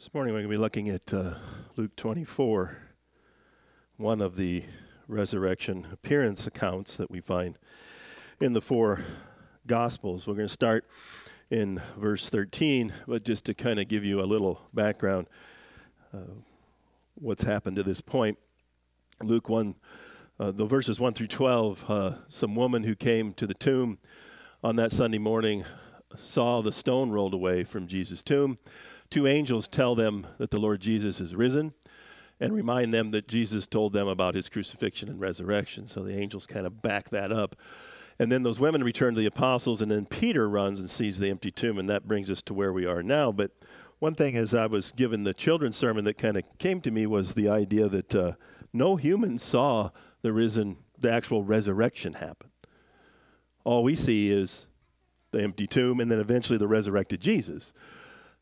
This morning we're going to be looking at uh, Luke 24, one of the resurrection appearance accounts that we find in the four Gospels. We're going to start in verse 13, but just to kind of give you a little background, uh, what's happened to this point. Luke 1, uh, the verses 1 through 12, uh, some woman who came to the tomb on that Sunday morning saw the stone rolled away from Jesus' tomb two angels tell them that the Lord Jesus is risen and remind them that Jesus told them about his crucifixion and resurrection. So the angels kind of back that up. And then those women return to the apostles, and then Peter runs and sees the empty tomb, and that brings us to where we are now. But one thing, as I was given the children's sermon, that kind of came to me was the idea that uh, no human saw the risen, the actual resurrection happen. All we see is the empty tomb, and then eventually the resurrected Jesus.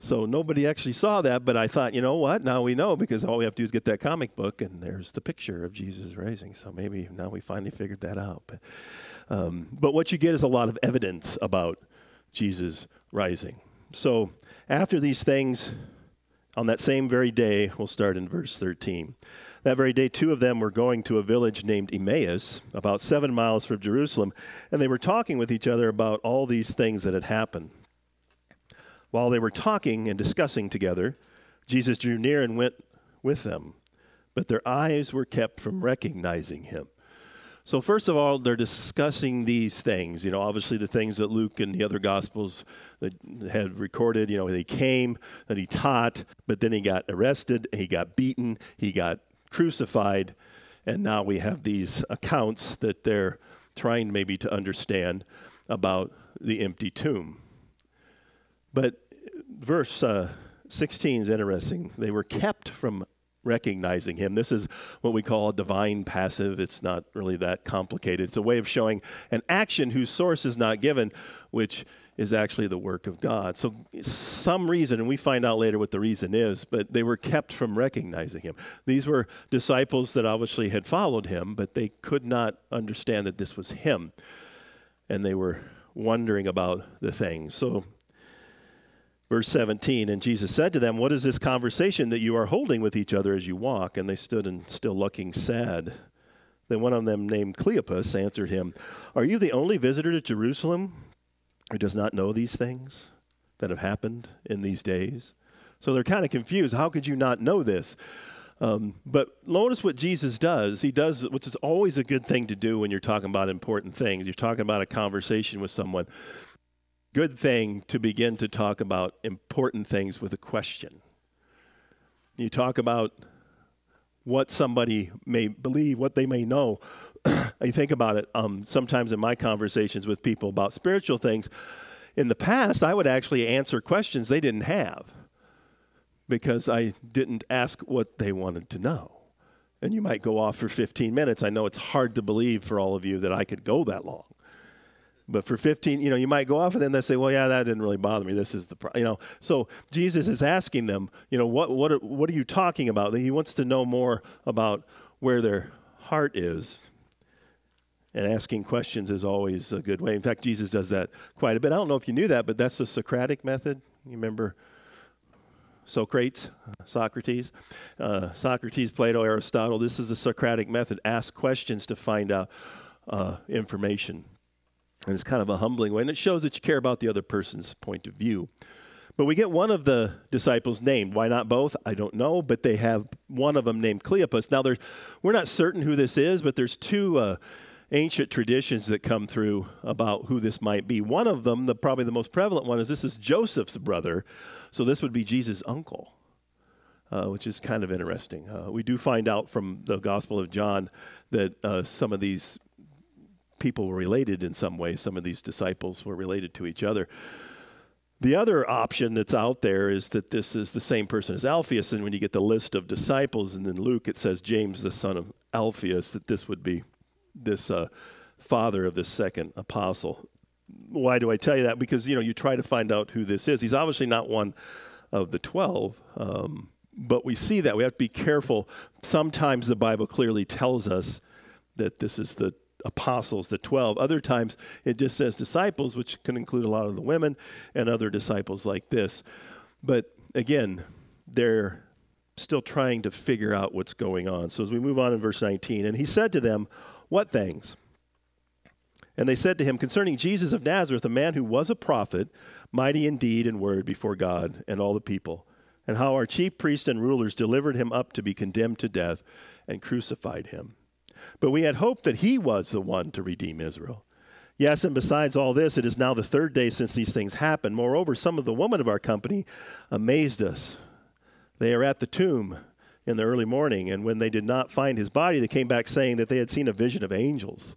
So nobody actually saw that, but I thought, you know what? Now we know because all we have to do is get that comic book, and there's the picture of Jesus rising. So maybe now we finally figured that out. But, um, but what you get is a lot of evidence about Jesus rising. So after these things, on that same very day, we'll start in verse 13. That very day, two of them were going to a village named Emmaus, about seven miles from Jerusalem, and they were talking with each other about all these things that had happened. While they were talking and discussing together, Jesus drew near and went with them, but their eyes were kept from recognizing him. So, first of all, they're discussing these things. You know, obviously the things that Luke and the other Gospels that had recorded. You know, he came, that he taught, but then he got arrested, he got beaten, he got crucified, and now we have these accounts that they're trying maybe to understand about the empty tomb. But verse uh, 16 is interesting. They were kept from recognizing him. This is what we call a divine passive. It's not really that complicated. It's a way of showing an action whose source is not given, which is actually the work of God. So, some reason, and we find out later what the reason is, but they were kept from recognizing him. These were disciples that obviously had followed him, but they could not understand that this was him. And they were wondering about the things. So, Verse 17, and Jesus said to them, What is this conversation that you are holding with each other as you walk? And they stood and still looking sad. Then one of them, named Cleopas, answered him, Are you the only visitor to Jerusalem who does not know these things that have happened in these days? So they're kind of confused. How could you not know this? Um, but notice what Jesus does. He does, which is always a good thing to do when you're talking about important things. You're talking about a conversation with someone good thing to begin to talk about important things with a question. You talk about what somebody may believe, what they may know. I think about it um, sometimes in my conversations with people about spiritual things. In the past, I would actually answer questions they didn't have because I didn't ask what they wanted to know. And you might go off for 15 minutes. I know it's hard to believe for all of you that I could go that long. But for 15, you know, you might go off and then they say, well, yeah, that didn't really bother me. This is the, pro-, you know. So Jesus is asking them, you know, what, what, what are you talking about? He wants to know more about where their heart is. And asking questions is always a good way. In fact, Jesus does that quite a bit. I don't know if you knew that, but that's the Socratic method. You remember Socrates, Socrates, uh, Socrates, Plato, Aristotle. This is the Socratic method. Ask questions to find out uh, information. And it's kind of a humbling way, and it shows that you care about the other person's point of view. But we get one of the disciples named. Why not both? I don't know, but they have one of them named Cleopas. Now, we're not certain who this is, but there's two uh, ancient traditions that come through about who this might be. One of them, the, probably the most prevalent one, is this is Joseph's brother. So this would be Jesus' uncle. Uh, which is kind of interesting. Uh, we do find out from the Gospel of John that uh, some of these people were related in some way. Some of these disciples were related to each other. The other option that's out there is that this is the same person as Alphaeus, and when you get the list of disciples, and in Luke it says James, the son of Alphaeus, that this would be this uh, father of this second apostle. Why do I tell you that? Because you know you try to find out who this is. He's obviously not one of the twelve, um, but we see that we have to be careful. Sometimes the Bible clearly tells us that this is the apostles, the 12. Other times it just says disciples, which can include a lot of the women and other disciples like this. But again, they're still trying to figure out what's going on. So as we move on in verse 19, and he said to them, What things? And they said to him, Concerning Jesus of Nazareth, a man who was a prophet, mighty in deed and word before God and all the people, and how our chief priests and rulers delivered him up to be condemned to death and crucified him. But we had hoped that he was the one to redeem Israel. Yes, and besides all this, it is now the third day since these things happened. Moreover, some of the women of our company amazed us. They are at the tomb in the early morning, and when they did not find his body, they came back saying that they had seen a vision of angels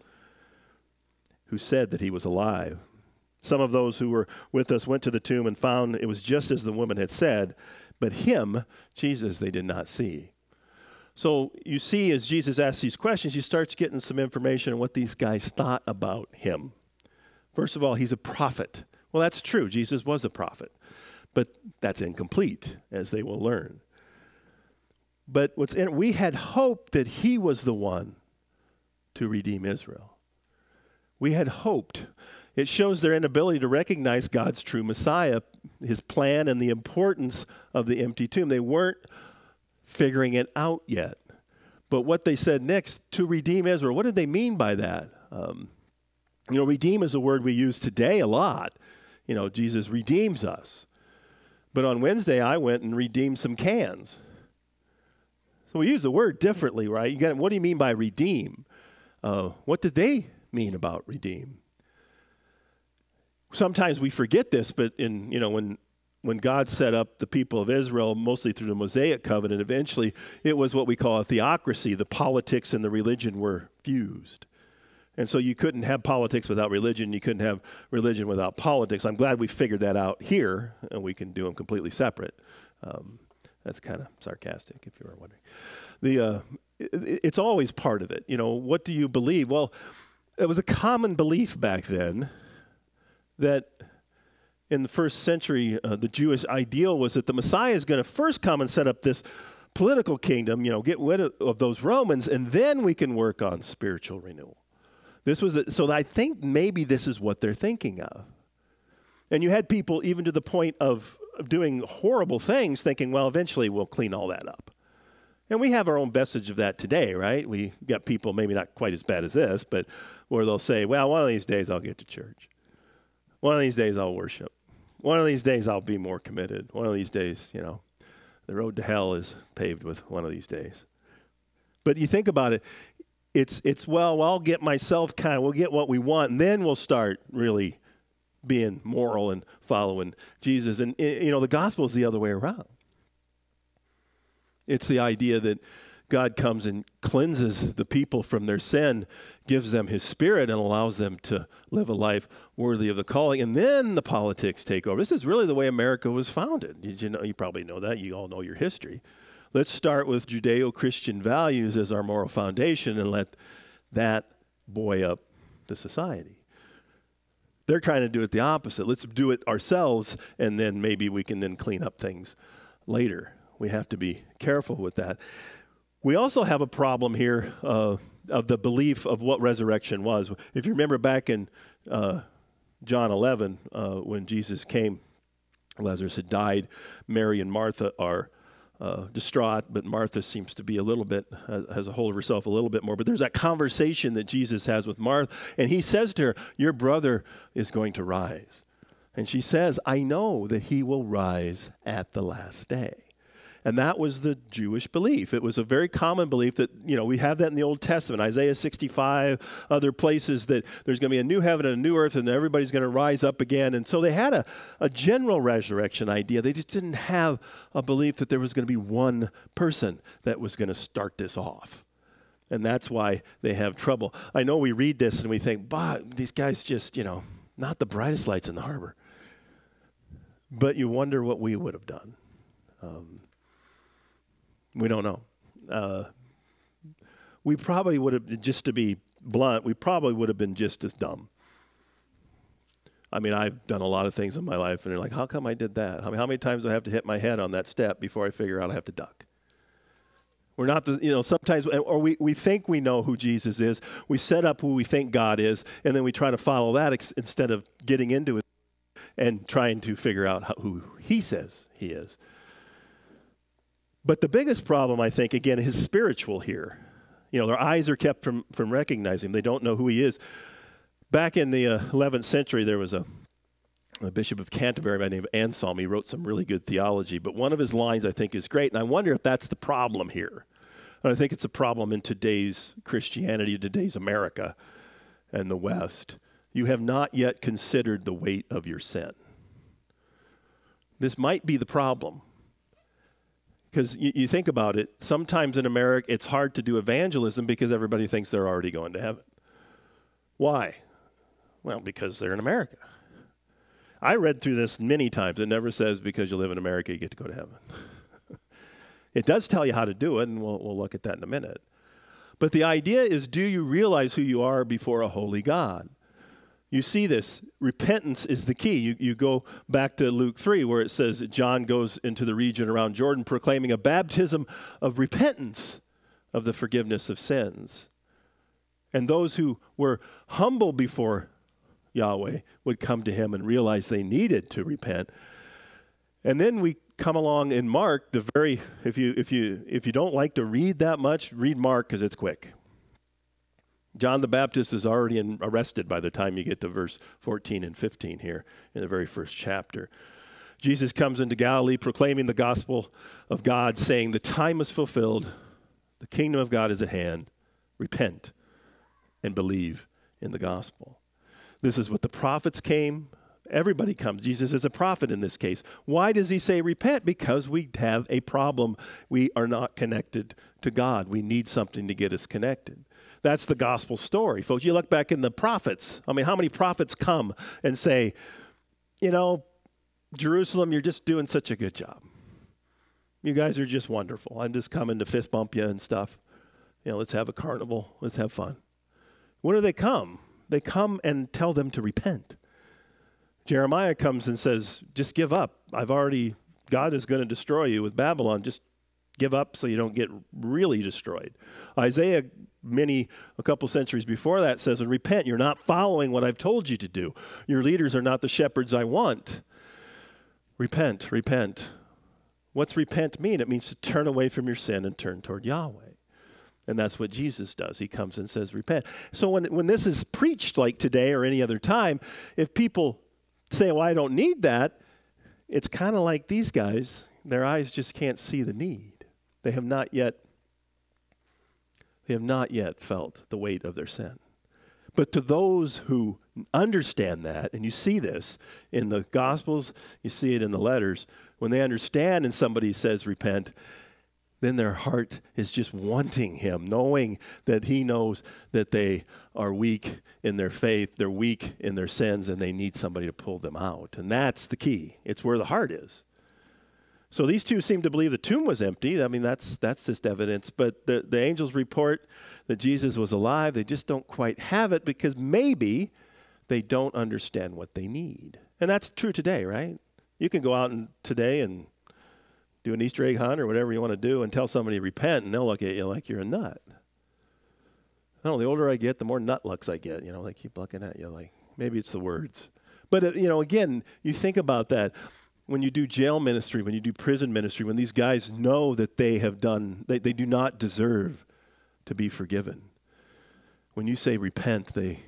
who said that he was alive. Some of those who were with us went to the tomb and found it was just as the woman had said, but him, Jesus, they did not see. So you see, as Jesus asks these questions, you start getting some information on what these guys thought about him. First of all, he's a prophet. Well, that's true. Jesus was a prophet but that's incomplete, as they will learn. But what's in, we had hoped that he was the one to redeem Israel. We had hoped. It shows their inability to recognize God's true Messiah, his plan, and the importance of the empty tomb. They weren't figuring it out yet. But what they said next, to redeem Israel, what did they mean by that? Um, you know, redeem is a word we use today a lot. You know, Jesus redeems us. But on Wednesday, I went and redeemed some cans. So we use the word differently, right? You got what do you mean by redeem? Uh, what did they mean about redeem? Sometimes we forget this, but in you know when when God set up the people of Israel, mostly through the Mosaic covenant, eventually it was what we call a theocracy. The politics and the religion were fused. And so you couldn't have politics without religion. You couldn't have religion without politics. I'm glad we figured that out here, and we can do them completely separate. Um, that's kind of sarcastic, if you were wondering. The uh, it, it's always part of it. You know, what do you believe? Well, it was a common belief back then that in the first century, uh, the Jewish ideal was that the Messiah is going to first come and set up this political kingdom. You know, get rid of, of those Romans, and then we can work on spiritual renewal. This was so I think maybe this is what they're thinking of. And you had people even to the point of, of doing horrible things thinking, well, eventually we'll clean all that up. And we have our own vestige of that today, right? We got people, maybe not quite as bad as this, but where they'll say, well, one of these days I'll get to church. One of these days I'll worship. One of these days I'll be more committed. One of these days, you know, the road to hell is paved with one of these days. But you think about it, it's it's well, I'll get myself kind of we'll get what we want, and then we'll start really being moral and following Jesus. And eh, you know, the gospel is the other way around. It's the idea that God comes and cleanses the people from their sin, gives them his spirit, and allows them to live a life worthy of the calling. And then the politics take over. This is really the way America was founded. Did you know? You probably know that. You all know your history. Let's start with Judeo Christian values as our moral foundation and let that buoy up the society. They're trying to do it the opposite. Let's do it ourselves, and then maybe we can then clean up things later. We have to be careful with that. We also have a problem here uh, of the belief of what resurrection was. If you remember back in uh, John 11, uh, when Jesus came, Lazarus had died. Mary and Martha are uh, distraught, but Martha seems to be a little bit, has a hold of herself a little bit more. But there's that conversation that Jesus has with Martha, and he says to her, Your brother is going to rise. And she says, I know that he will rise at the last day. And that was the Jewish belief. It was a very common belief that, you know, we have that in the Old Testament, Isaiah 65, other places that there's going to be a new heaven and a new earth and everybody's going to rise up again. And so they had a, a general resurrection idea. They just didn't have a belief that there was going to be one person that was going to start this off. And that's why they have trouble. I know we read this and we think, but these guys just, you know, not the brightest lights in the harbor. But you wonder what we would have done. Um, we don't know. Uh, we probably would have, just to be blunt, we probably would have been just as dumb. I mean, I've done a lot of things in my life, and you're like, how come I did that? I mean, how many times do I have to hit my head on that step before I figure out I have to duck? We're not the, you know, sometimes, or we, we think we know who Jesus is. We set up who we think God is, and then we try to follow that ex- instead of getting into it and trying to figure out how, who He says He is. But the biggest problem, I think, again, is spiritual here. You know, their eyes are kept from, from recognizing him. They don't know who he is. Back in the uh, 11th century, there was a, a bishop of Canterbury by the name of Anselm. He wrote some really good theology, but one of his lines I think is great, and I wonder if that's the problem here. And I think it's a problem in today's Christianity, today's America and the West. You have not yet considered the weight of your sin. This might be the problem. Because you, you, think about it, sometimes in America it's hard to do evangelism because everybody thinks they're already going to heaven. Why? Well, because they're in America. I read through this many times. It never says because you live in America you get to go to heaven. it does tell you how to do it, and we'll, we'll look at that in a minute. But the idea is do you realize who you are before a holy God? You see this. Repentance is the key. You, you go back to Luke 3, where it says John goes into the region around Jordan proclaiming a baptism of repentance of the forgiveness of sins. And those who were humble before Yahweh would come to him and realize they needed to repent. And then we come along in Mark, the very if you if you if you don't like to read that much, read Mark because it's quick. John the Baptist is already in, arrested by the time you get to verse 14 and 15 here in the very first chapter. Jesus comes into Galilee proclaiming the gospel of God, saying, The time is fulfilled, the kingdom of God is at hand. Repent and believe in the gospel. This is what the prophets came. Everybody comes. Jesus is a prophet in this case. Why does he say repent? Because we have a problem. We are not connected to God. We need something to get us connected. That's the gospel story, folks. You look back in the prophets. I mean, how many prophets come and say, you know, Jerusalem, you're just doing such a good job. You guys are just wonderful. I'm just coming to fist bump you and stuff. You know, let's have a carnival. Let's have fun. When do they come? They come and tell them to repent. Jeremiah comes and says, just give up. I've already, God is going to destroy you with Babylon. Just give up so you don't get really destroyed. Isaiah, many, a couple centuries before that, says, and Repent, you're not following what I've told you to do. Your leaders are not the shepherds I want. Repent, repent. What's repent mean? It means to turn away from your sin and turn toward Yahweh. And that's what Jesus does. He comes and says, Repent. So when, when this is preached like today or any other time, if people say, Well, I don't need that, it's kind of like these guys, their eyes just can't see the need. They have not yet they have not yet felt the weight of their sin. But to those who understand that, and you see this in the Gospels, you see it in the letters, when they understand and somebody says repent, then their heart is just wanting Him, knowing that He knows that they are weak in their faith, they're weak in their sins, and they need somebody to pull them out. And that's the key. It's where the heart is. So these two seem to believe the tomb was empty. I mean, that's, that's just evidence. But the, the angels report that Jesus was alive. They just don't quite have it because maybe they don't understand what they need. And that's true today, right? You can go out and today and do an Easter egg hunt or whatever you want to do and tell somebody repent, and they'll look at you like you're a nut. I don't know, the older I get, the more nut looks I get. You know, they keep looking at you like, maybe it's the words. But, uh, you know, again, you think about that when you do jail ministry, when you do prison ministry, when these guys know that they have done, they, they do not deserve to be forgiven. When you say repent, they,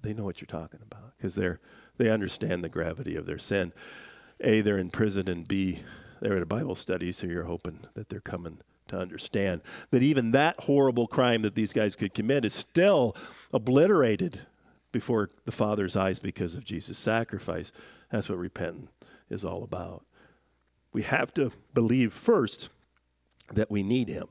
they know what you're talking about because they're, they understand the gravity of their sin. A, they're in prison, and B, they're at a Bible study, so you're hoping that they're coming to understand that even that horrible crime that these guys could commit is still obliterated before the Father's eyes because of Jesus' sacrifice. That's what repentance is all about. We have to believe first that we need Him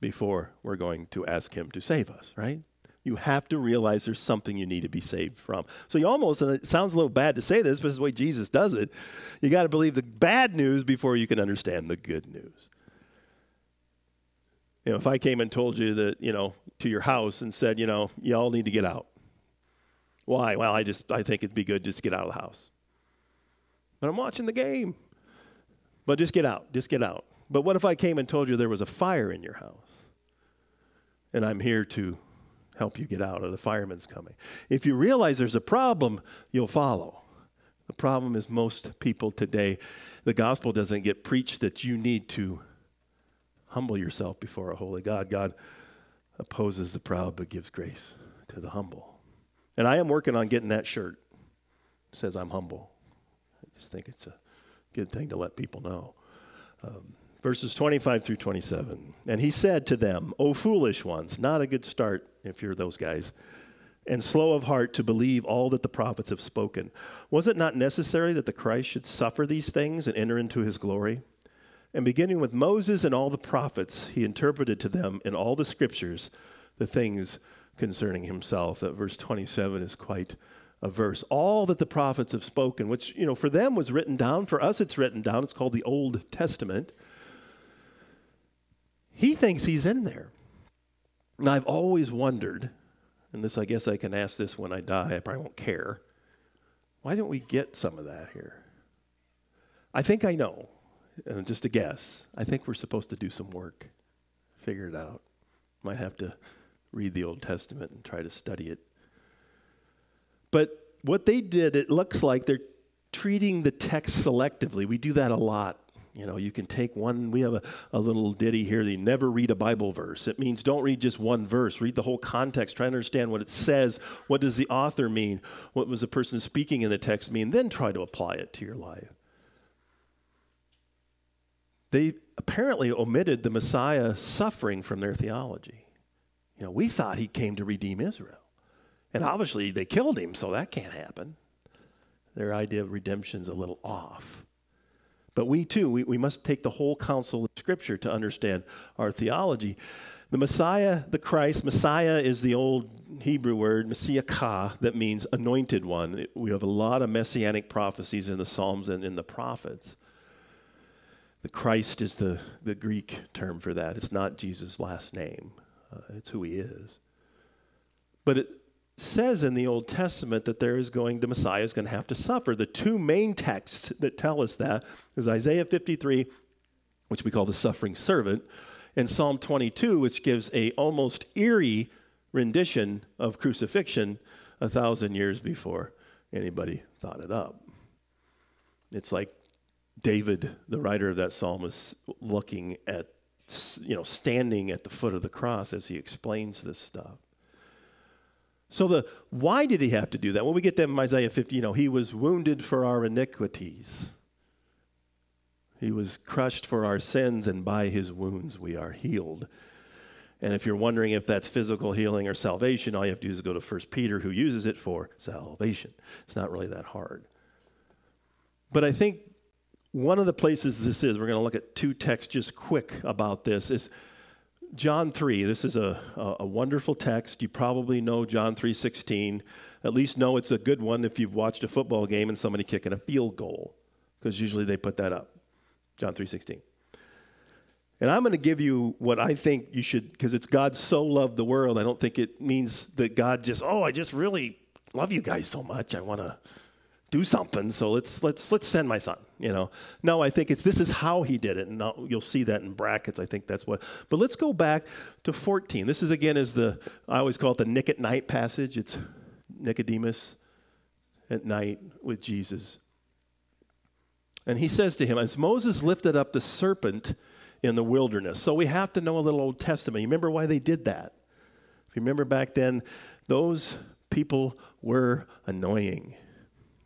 before we're going to ask Him to save us, right? You have to realize there's something you need to be saved from. So you almost, and it sounds a little bad to say this, but it's the way Jesus does it. You got to believe the bad news before you can understand the good news. You know, if I came and told you that, you know, to your house and said, you know, you all need to get out. Why? Well, I just I think it'd be good just to get out of the house. But I'm watching the game. But just get out. Just get out. But what if I came and told you there was a fire in your house? And I'm here to help you get out, or the fireman's coming. If you realize there's a problem, you'll follow. The problem is, most people today, the gospel doesn't get preached that you need to humble yourself before a holy God. God opposes the proud but gives grace to the humble. And I am working on getting that shirt. It says I'm humble. Just think it's a good thing to let people know. Um, verses 25 through 27. And he said to them, O foolish ones, not a good start if you're those guys, and slow of heart to believe all that the prophets have spoken. Was it not necessary that the Christ should suffer these things and enter into his glory? And beginning with Moses and all the prophets, he interpreted to them in all the scriptures the things concerning himself. That verse 27 is quite a verse. All that the prophets have spoken, which, you know, for them was written down. For us, it's written down. It's called the Old Testament. He thinks he's in there. And I've always wondered, and this, I guess I can ask this when I die, I probably won't care. Why don't we get some of that here? I think I know, and just a guess. I think we're supposed to do some work, figure it out. Might have to read the Old Testament and try to study it. But what they did, it looks like they're treating the text selectively. We do that a lot. You know, you can take one, we have a, a little ditty here you never read a Bible verse. It means don't read just one verse, read the whole context, try to understand what it says, what does the author mean, what was the person speaking in the text mean, then try to apply it to your life. They apparently omitted the Messiah suffering from their theology. You know, we thought he came to redeem Israel. And obviously they killed him, so that can't happen. Their idea of redemption's a little off. But we too, we, we must take the whole counsel of Scripture to understand our theology. The Messiah, the Christ, Messiah is the old Hebrew word, Messiah ka, that means anointed one. We have a lot of messianic prophecies in the Psalms and in the prophets. The Christ is the, the Greek term for that. It's not Jesus' last name, uh, it's who he is. But it, says in the Old Testament that there is going, the Messiah is going to have to suffer. The two main texts that tell us that is Isaiah 53, which we call the suffering servant, and Psalm 22, which gives a almost eerie rendition of crucifixion a thousand years before anybody thought it up. It's like David, the writer of that psalm, is looking at, you know, standing at the foot of the cross as he explains this stuff. So the why did he have to do that? Well, we get that in Isaiah 50, you know, he was wounded for our iniquities. He was crushed for our sins, and by his wounds we are healed. And if you're wondering if that's physical healing or salvation, all you have to do is go to 1 Peter, who uses it for salvation. It's not really that hard. But I think one of the places this is, we're going to look at two texts just quick about this, is John 3, this is a, a, wonderful text. You probably know John 3.16. At least know it's a good one if you've watched a football game and somebody kicking a field goal, because usually they put that up. John 3.16. And I'm going to give you what I think you should, because it's God so loved the world. I don't think it means that God just, oh, I just really love you guys so much. I want to do something so let's let's let's send my son you know? No i think it's this is how he did it and you'll see that in brackets i think that's what but let's go back to 14 this is again is the i always call it the nick at night passage. It's nicodemus at night with jesus. And he says to him as moses lifted up the serpent in the wilderness so we have to know a little old testament. You remember why they did that? If you remember back then those people were annoying.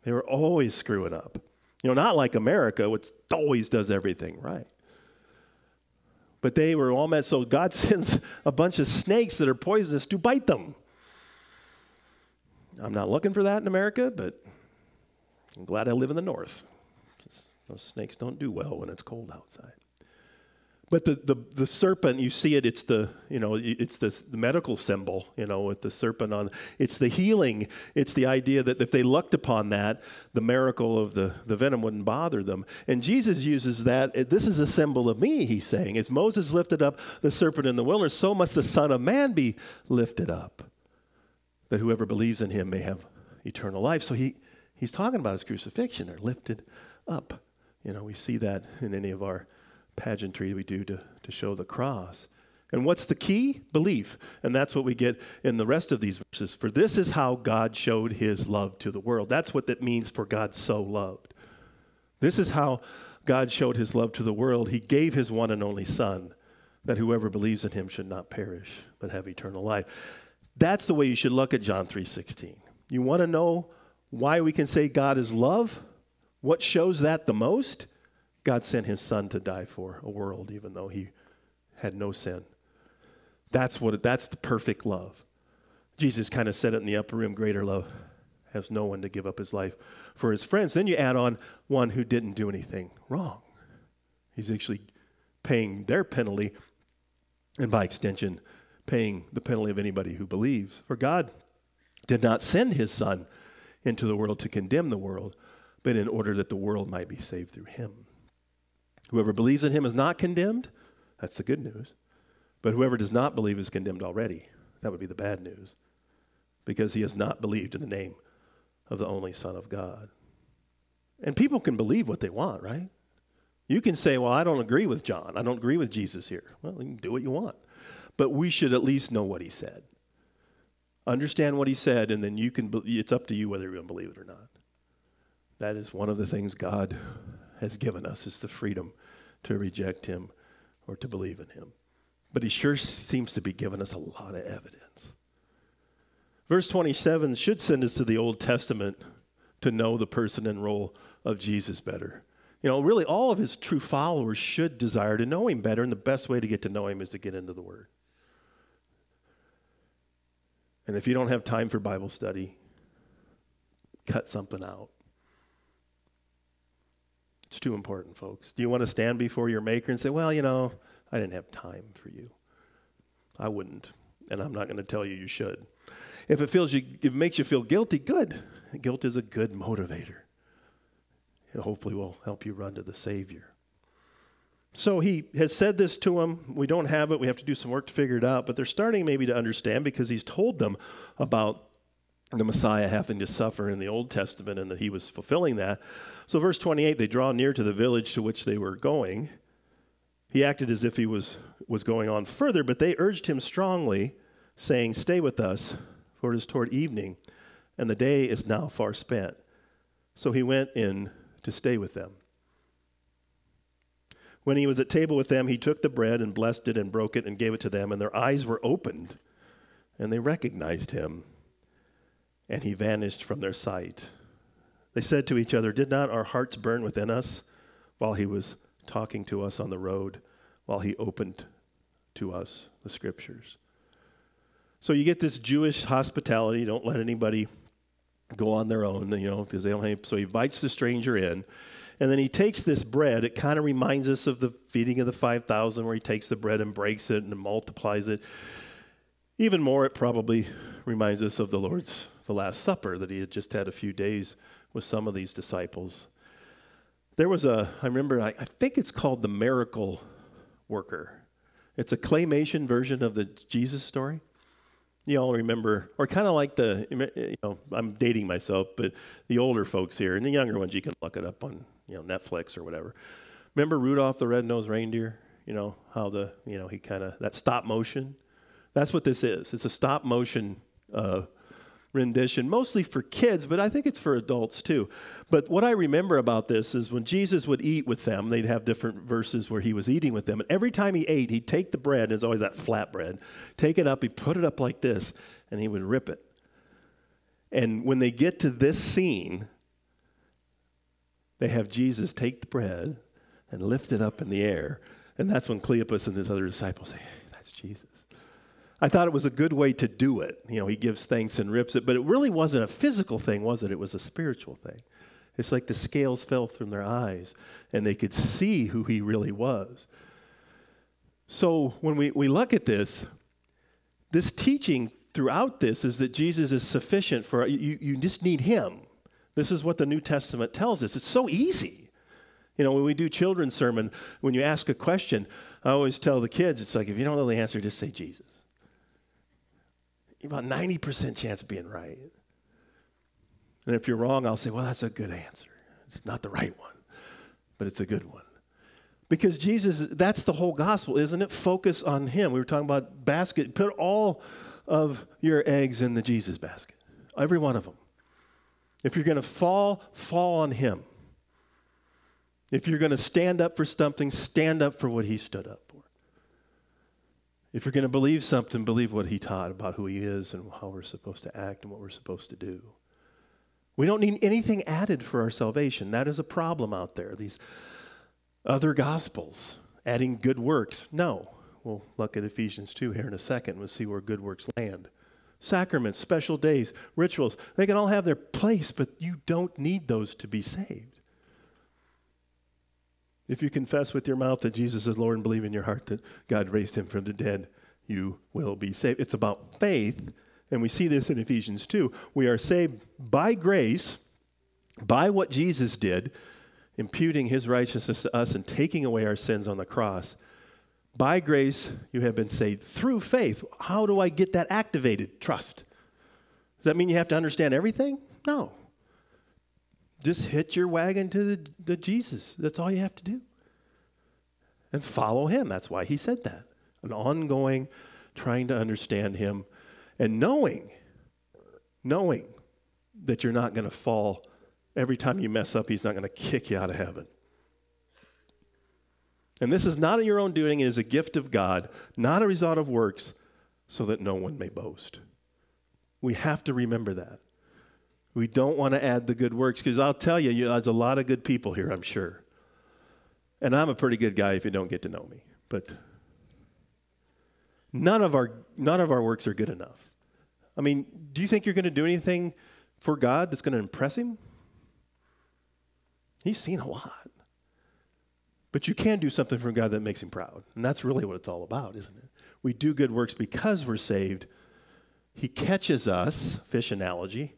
They were always screwing up. You know, not like America, which always does everything right. But they were all met, so God sends a bunch of snakes that are poisonous to bite them. I'm not looking for that in America, but I'm glad I live in the north. Those snakes don't do well when it's cold outside. But the, the, the serpent, you see it, it's the, you know, it's the, the medical symbol, you know, with the serpent on. It's the healing. It's the idea that if they looked upon that, the miracle of the, the venom wouldn't bother them. And Jesus uses that. This is a symbol of me, he's saying. As Moses lifted up the serpent in the wilderness, so must the Son of Man be lifted up, that whoever believes in him may have eternal life. So he, he's talking about his crucifixion. They're lifted up. You know, we see that in any of our pageantry we do to, to show the cross. And what's the key? Belief. And that's what we get in the rest of these verses. For this is how God showed his love to the world. That's what that means for God so loved. This is how God showed his love to the world. He gave his one and only Son, that whoever believes in him should not perish, but have eternal life. That's the way you should look at John 3:16. You want to know why we can say God is love? What shows that the most? God sent his son to die for a world even though he had no sin. That's what that's the perfect love. Jesus kind of said it in the upper room, greater love has no one to give up his life for his friends. Then you add on one who didn't do anything wrong. He's actually paying their penalty and by extension paying the penalty of anybody who believes. For God did not send his son into the world to condemn the world, but in order that the world might be saved through him. Whoever believes in him is not condemned. That's the good news. But whoever does not believe is condemned already. That would be the bad news. Because he has not believed in the name of the only Son of God. And people can believe what they want, right? You can say, well, I don't agree with John. I don't agree with Jesus here. Well, you can do what you want. But we should at least know what he said. Understand what he said, and then you can, it's up to you whether you're going to believe it or not. That is one of the things God has given us is the freedom to reject him or to believe in him. But he sure seems to be giving us a lot of evidence. Verse 27 should send us to the Old Testament to know the person and role of Jesus better. You know, really, all of his true followers should desire to know him better, and the best way to get to know him is to get into the Word. And if you don't have time for Bible study, cut something out. It's too important, folks. Do you want to stand before your Maker and say, well, you know, I didn't have time for you? I wouldn't, and I'm not going to tell you you should. If it feels you, if it makes you feel guilty, good. Guilt is a good motivator. It hopefully will help you run to the Savior. So he has said this to them. We don't have it. We have to do some work to figure it out. But they're starting maybe to understand because he's told them about the Messiah having to suffer in the Old Testament and that he was fulfilling that. So, verse 28 they draw near to the village to which they were going. He acted as if he was, was going on further, but they urged him strongly, saying, Stay with us, for it is toward evening, and the day is now far spent. So he went in to stay with them. When he was at table with them, he took the bread and blessed it and broke it and gave it to them, and their eyes were opened, and they recognized him, and he vanished from their sight. They said to each other, Did not our hearts burn within us while he was talking to us on the road, while he opened to us the scriptures? So you get this Jewish hospitality. Don't let anybody go on their own, you know, because they don't have. So he invites the stranger in. And then he takes this bread. It kind of reminds us of the feeding of the 5,000, where he takes the bread and breaks it and multiplies it. Even more, it probably reminds us of the Lord's, the Last Supper that he had just had a few days with some of these disciples. There was a, I remember, I, I think it's called The Miracle Worker. It's a claymation version of the Jesus story you all remember, or kind of like the, you know, I'm dating myself, but the older folks here and the younger ones, you can look it up on, you know, Netflix or whatever. Remember Rudolph the Red-Nosed Reindeer? You know how the, you know, he kind of that stop motion. That's what this is. It's a stop motion uh, rendition, mostly for kids, but I think it's for adults too. But what I remember about this is when Jesus would eat with them, they'd have different verses where he was eating with them. And every time he ate, he'd take the bread, and it's always that flat bread, take it up, he'd put it up like this, and he would rip it. And when they get to this scene, they have Jesus take the bread and lift it up in the air. And that's when Cleopas and his other disciples say, That's Jesus. I thought it was a good way to do it. You know, he gives thanks and rips it, but it really wasn't a physical thing, was it? It was a spiritual thing. It's like the scales fell from their eyes and they could see who he really was. So when we, we look at this, this teaching throughout this is that Jesus is sufficient for you, you just need him. This is what the New Testament tells us. It's so easy. You know, when we do children's sermon, when you ask a question, I always tell the kids, it's like if you don't know the answer, just say Jesus about 90% chance of being right. And if you're wrong, I'll say, well, that's a good answer. It's not the right one, but it's a good one. Because Jesus, that's the whole gospel, isn't it? Focus on Him. We were talking about basket. Put all of your eggs in the Jesus basket, every one of them. If you're going to fall, fall on Him. If you're going to stand up for something, stand up for what He stood up. If you're going to believe something, believe what He taught about who He is and how we're supposed to act and what we're supposed to do. We don't need anything added for our salvation. That is a problem out there. These other gospels, adding good works. No. We'll look at Ephesians 2 here in a second. We'll see where good works land. Sacraments, special days, rituals, they can all have their place, but you don't need those to be saved. If you confess with your mouth that Jesus is Lord and believe in your heart that God raised him from the dead, you will be saved. It's about faith, and we see this in Ephesians 2. We are saved by grace, by what Jesus did, imputing his righteousness to us and taking away our sins on the cross. By grace, you have been saved through faith. How do I get that activated? Trust. Does that mean you have to understand everything? No. Just hit your wagon to the, the Jesus. That's all you have to do. And follow him. That's why he said that. An ongoing trying to understand him and knowing, knowing that you're not going to fall Every time you mess up, he's not going to kick you out of heaven. And this is not your own doing, it is a gift of God, not a result of works, so that no one may boast. We have to remember that. We don't want to add the good works because I'll tell you, you, know, there's a lot of good people here, I'm sure. And I'm a pretty good guy if you don't get to know me. But none of our, none of our works are good enough. I mean, do you think you're going to do anything for God that's going to impress Him? He's seen a lot. But you can do something for God that makes him proud. And that's really what it's all about, isn't it? We do good works because we're saved. He catches us, fish analogy,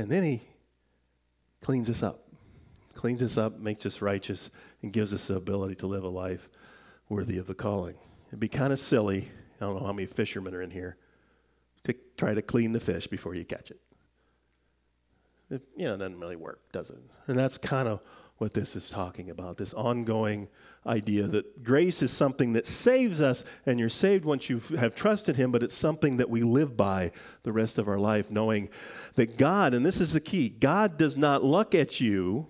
and then he cleans us up. Cleans us up, makes us righteous, and gives us the ability to live a life worthy of the calling. It'd be kind of silly, I don't know how many fishermen are in here, to try to clean the fish before you catch it. It, you know, doesn't really work, does it? And that's kind of what this is talking about this ongoing idea that grace is something that saves us, and you're saved once you have trusted Him, but it's something that we live by the rest of our life, knowing that God, and this is the key, God does not look at you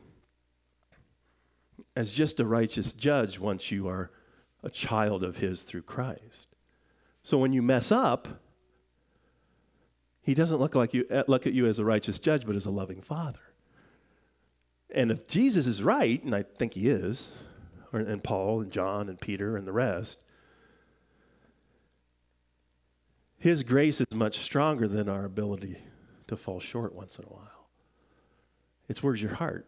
as just a righteous judge once you are a child of His through Christ. So when you mess up, he doesn't look, like you, look at you as a righteous judge, but as a loving father. And if Jesus is right, and I think he is, or, and Paul and John and Peter and the rest, his grace is much stronger than our ability to fall short once in a while. It's where's your heart?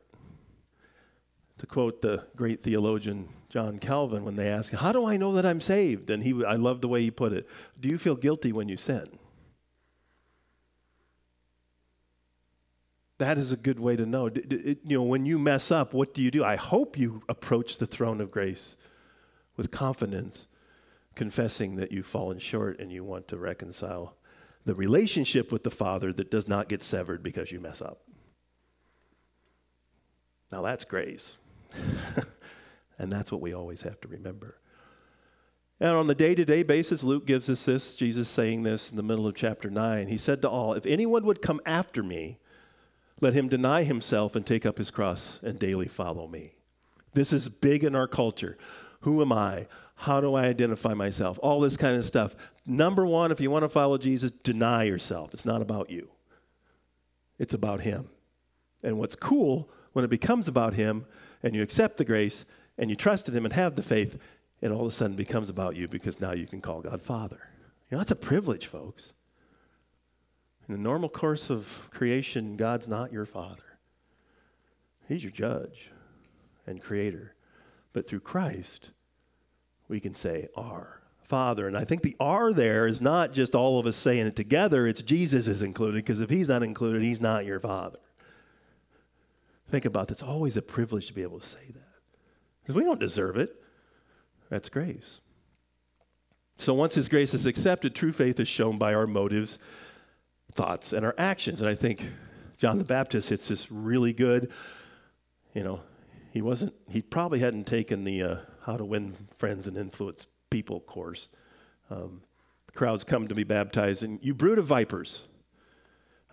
To quote the great theologian John Calvin, when they ask, How do I know that I'm saved? And he, I love the way he put it Do you feel guilty when you sin? That is a good way to know. you know, when you mess up, what do you do? I hope you approach the throne of grace with confidence, confessing that you've fallen short and you want to reconcile the relationship with the Father that does not get severed because you mess up. Now that's grace. and that's what we always have to remember. And on the day to day basis, Luke gives us this, Jesus saying this in the middle of chapter 9. He said to all, If anyone would come after me, let him deny himself and take up his cross and daily follow me. This is big in our culture. Who am I? How do I identify myself? All this kind of stuff. Number one, if you want to follow Jesus, deny yourself. It's not about you, it's about him. And what's cool when it becomes about him and you accept the grace and you trust in him and have the faith, it all of a sudden becomes about you because now you can call God Father. You know, that's a privilege, folks. In the normal course of creation, God's not your father. He's your judge and creator. But through Christ, we can say, Our Father. And I think the R there is not just all of us saying it together, it's Jesus is included, because if he's not included, he's not your Father. Think about it. It's always a privilege to be able to say that. Because we don't deserve it. That's grace. So once his grace is accepted, true faith is shown by our motives thoughts and our actions. And I think John the Baptist hits this really good. You know, He wasn't. He probably hadn't taken the uh, how to win friends and influence people course. Um, the crowds come to be baptized, and you brood of vipers.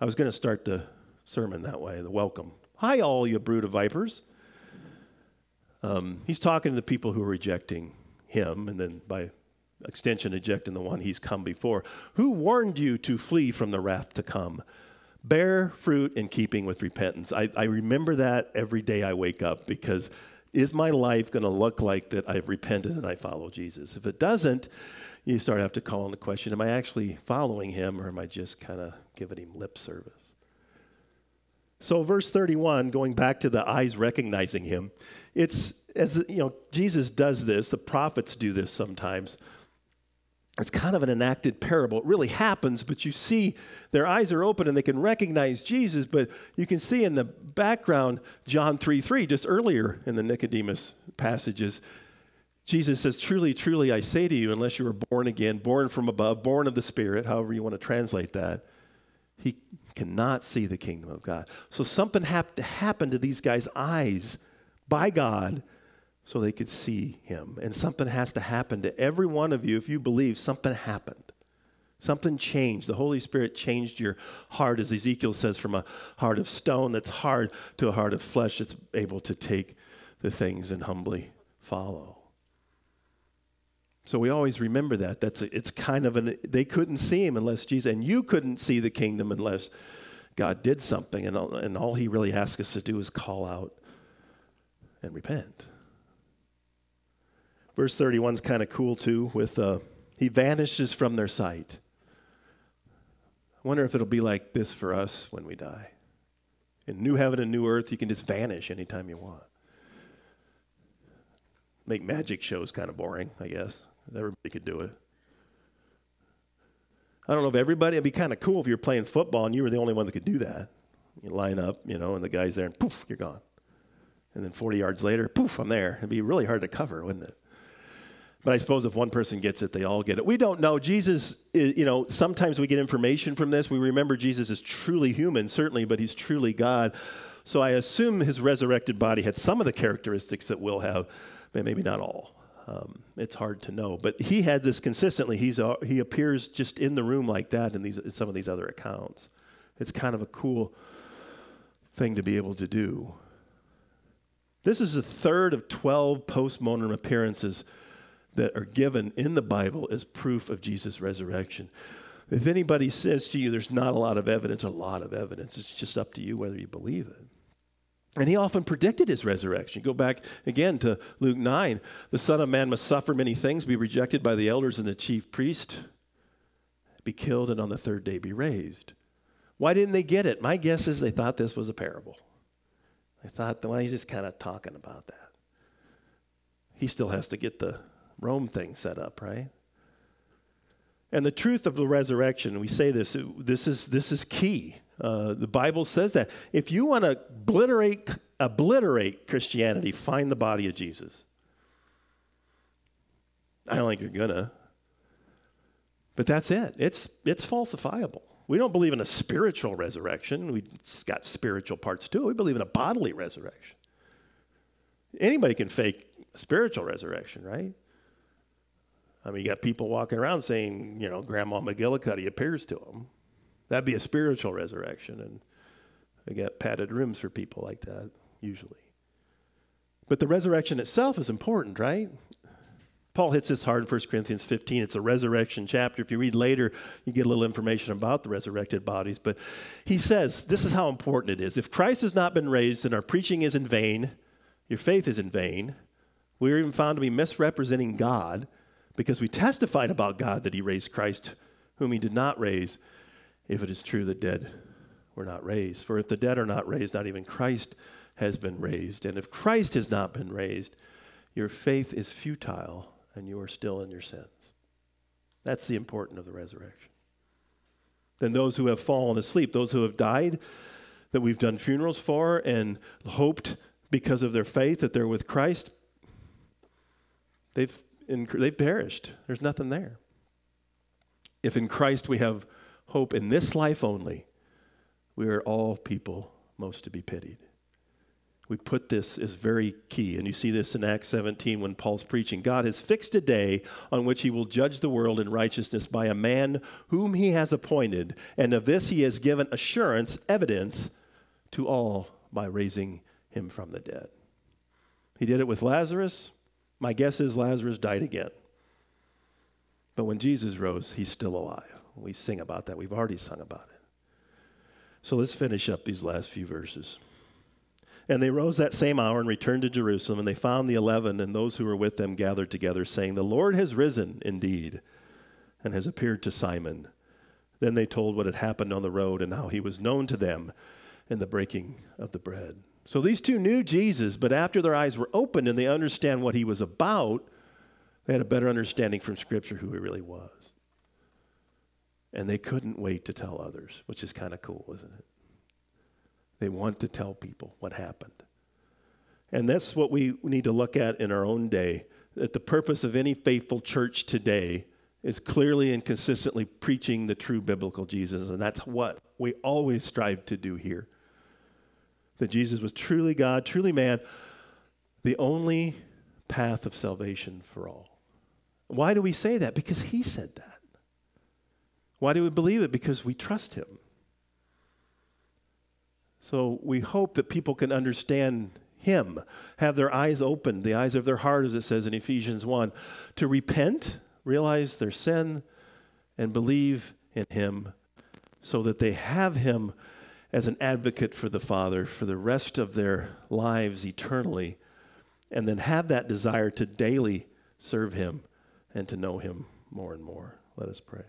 I was going to start the sermon that way, the welcome. Hi, all you brood of vipers. Um, he's talking to the people who are rejecting him, and then by extension, ejecting the one he's come before. Who warned you to flee from the wrath to come? Bear fruit in keeping with repentance. I, I remember that every day I wake up because is my life going to look like that I've repented and I follow Jesus? If it doesn't, you start to have to call into question Am I actually following him or am I just kind of giving him lip service? So, verse 31, going back to the eyes recognizing him, it's as you know, Jesus does this, the prophets do this sometimes it's kind of an enacted parable. It really happens, but you see their eyes are open and they can recognize Jesus, but you can see in the background John 3 3, just earlier in the Nicodemus passages, Jesus says, Truly, truly, I say to you, unless you are born again, born from above, born of the Spirit, however you want to translate that, he cannot see the kingdom of God. So something had to happen to these guys' eyes by God so they could see him. And something has to happen to every one of you if you believe something happened. Something changed. The Holy Spirit changed your heart, as Ezekiel says, from a heart of stone that's hard to a heart of flesh that's able to take the things and humbly follow. So we always remember that. That's it's kind of an they couldn't see him unless Jesus, and you couldn't see the kingdom unless God did something. And all, and all he really asks us to do is call out and repent. Verse 31 is kind of cool too, with uh, he vanishes from their sight. I wonder if it'll be like this for us when we die. In new heaven and new earth, you can just vanish anytime you want. Make magic shows kind of boring, I guess. Everybody could do it. I don't know if everybody, it'd be kind of cool if you were playing football and you were the only one that could do that. You line up, you know, and the guy's there and poof, you're gone. And then 40 yards later, poof, I'm there. It'd be really hard to cover, wouldn't it? But I suppose if one person gets it, they all get it. We don't know. Jesus, you know, sometimes we get information from this. We remember Jesus is truly human, certainly, but he's truly God. So I assume his resurrected body had some of the characteristics that we'll have, but maybe not all. Um, it's hard to know. But he has this consistently. He's, uh, he appears just in the room like that in, these, in some of these other accounts. It's kind of a cool thing to be able to do. This is the third of 12 post mortem appearances that are given in the Bible as proof of Jesus' resurrection. If anybody says to you there's not a lot of evidence, a lot of evidence, it's just up to you whether you believe it. And he often predicted his resurrection. Go back again to Luke 9. The Son of Man must suffer many things, be rejected by the elders and the chief priest, be killed, and on the third day be raised. Why didn't they get it? My guess is they thought this was a parable. They thought, well, he's just kind of talking about that. He still has to get the Rome thing set up, right? And the truth of the resurrection, we say this, this is, this is key. Uh, the Bible says that. If you want to obliterate, obliterate Christianity, find the body of Jesus. I don't think you're going to. But that's it. It's, it's falsifiable. We don't believe in a spiritual resurrection. We've got spiritual parts too. We believe in a bodily resurrection. Anybody can fake spiritual resurrection, right? I mean, you got people walking around saying, you know, Grandma McGillicuddy appears to them. That'd be a spiritual resurrection. And they get padded rooms for people like that, usually. But the resurrection itself is important, right? Paul hits this hard in 1 Corinthians 15. It's a resurrection chapter. If you read later, you get a little information about the resurrected bodies. But he says this is how important it is. If Christ has not been raised, then our preaching is in vain, your faith is in vain. We are even found to be misrepresenting God because we testified about God that he raised Christ, whom he did not raise, if it is true the dead were not raised. For if the dead are not raised, not even Christ has been raised. And if Christ has not been raised, your faith is futile and you are still in your sins. That's the importance of the resurrection. Then those who have fallen asleep, those who have died, that we've done funerals for and hoped because of their faith that they're with Christ, they've in, they've perished. There's nothing there. If in Christ we have hope in this life only, we are all people most to be pitied. we put this as very key. And you see this in Acts 17 when Paul's preaching. God has fixed a day on which he will judge the world in righteousness by a man whom he has appointed. And of this he has given assurance, evidence to all by raising him from the dead. He did it with Lazarus. My guess is Lazarus died again. But when Jesus rose, he's still alive. We sing about that. We've already sung about it. So let's finish up these last few verses. And they rose that same hour and returned to Jerusalem, and they found the eleven and those who were with them gathered together, saying, The Lord has risen indeed, and has appeared to Simon. Then they told what had happened on the road and how he was known to them in the breaking of the bread. So these two knew Jesus, but after their eyes were opened and they understand what he was about, they had a better understanding from Scripture who he really was. And they couldn't wait to tell others, which is kind of cool, isn't it? They want to tell people what happened. And that's what we need to look at in our own day. That the purpose of any faithful church today is clearly and consistently preaching the true biblical Jesus. And that's what we always strive to do here. That Jesus was truly God, truly man, the only path of salvation for all. Why do we say that? Because he said that. Why do we believe it? Because we trust him. So we hope that people can understand Him, have their eyes opened, the eyes of their heart, as it says in Ephesians 1, to repent, realize their sin, and believe in Him so that they have Him as an advocate for the Father for the rest of their lives eternally, and then have that desire to daily serve Him and to know Him more and more. Let us pray.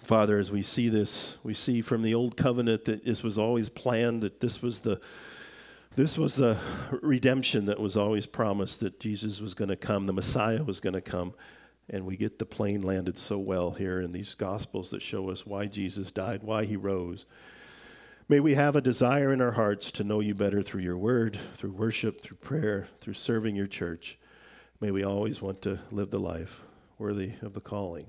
Father, as we see this, we see from the old covenant that this was always planned, that this was the this was the redemption that was always promised that Jesus was going to come, the Messiah was going to come. And we get the plane landed so well here in these Gospels that show us why Jesus died, why he rose. May we have a desire in our hearts to know you better through your word, through worship, through prayer, through serving your church. May we always want to live the life worthy of the calling.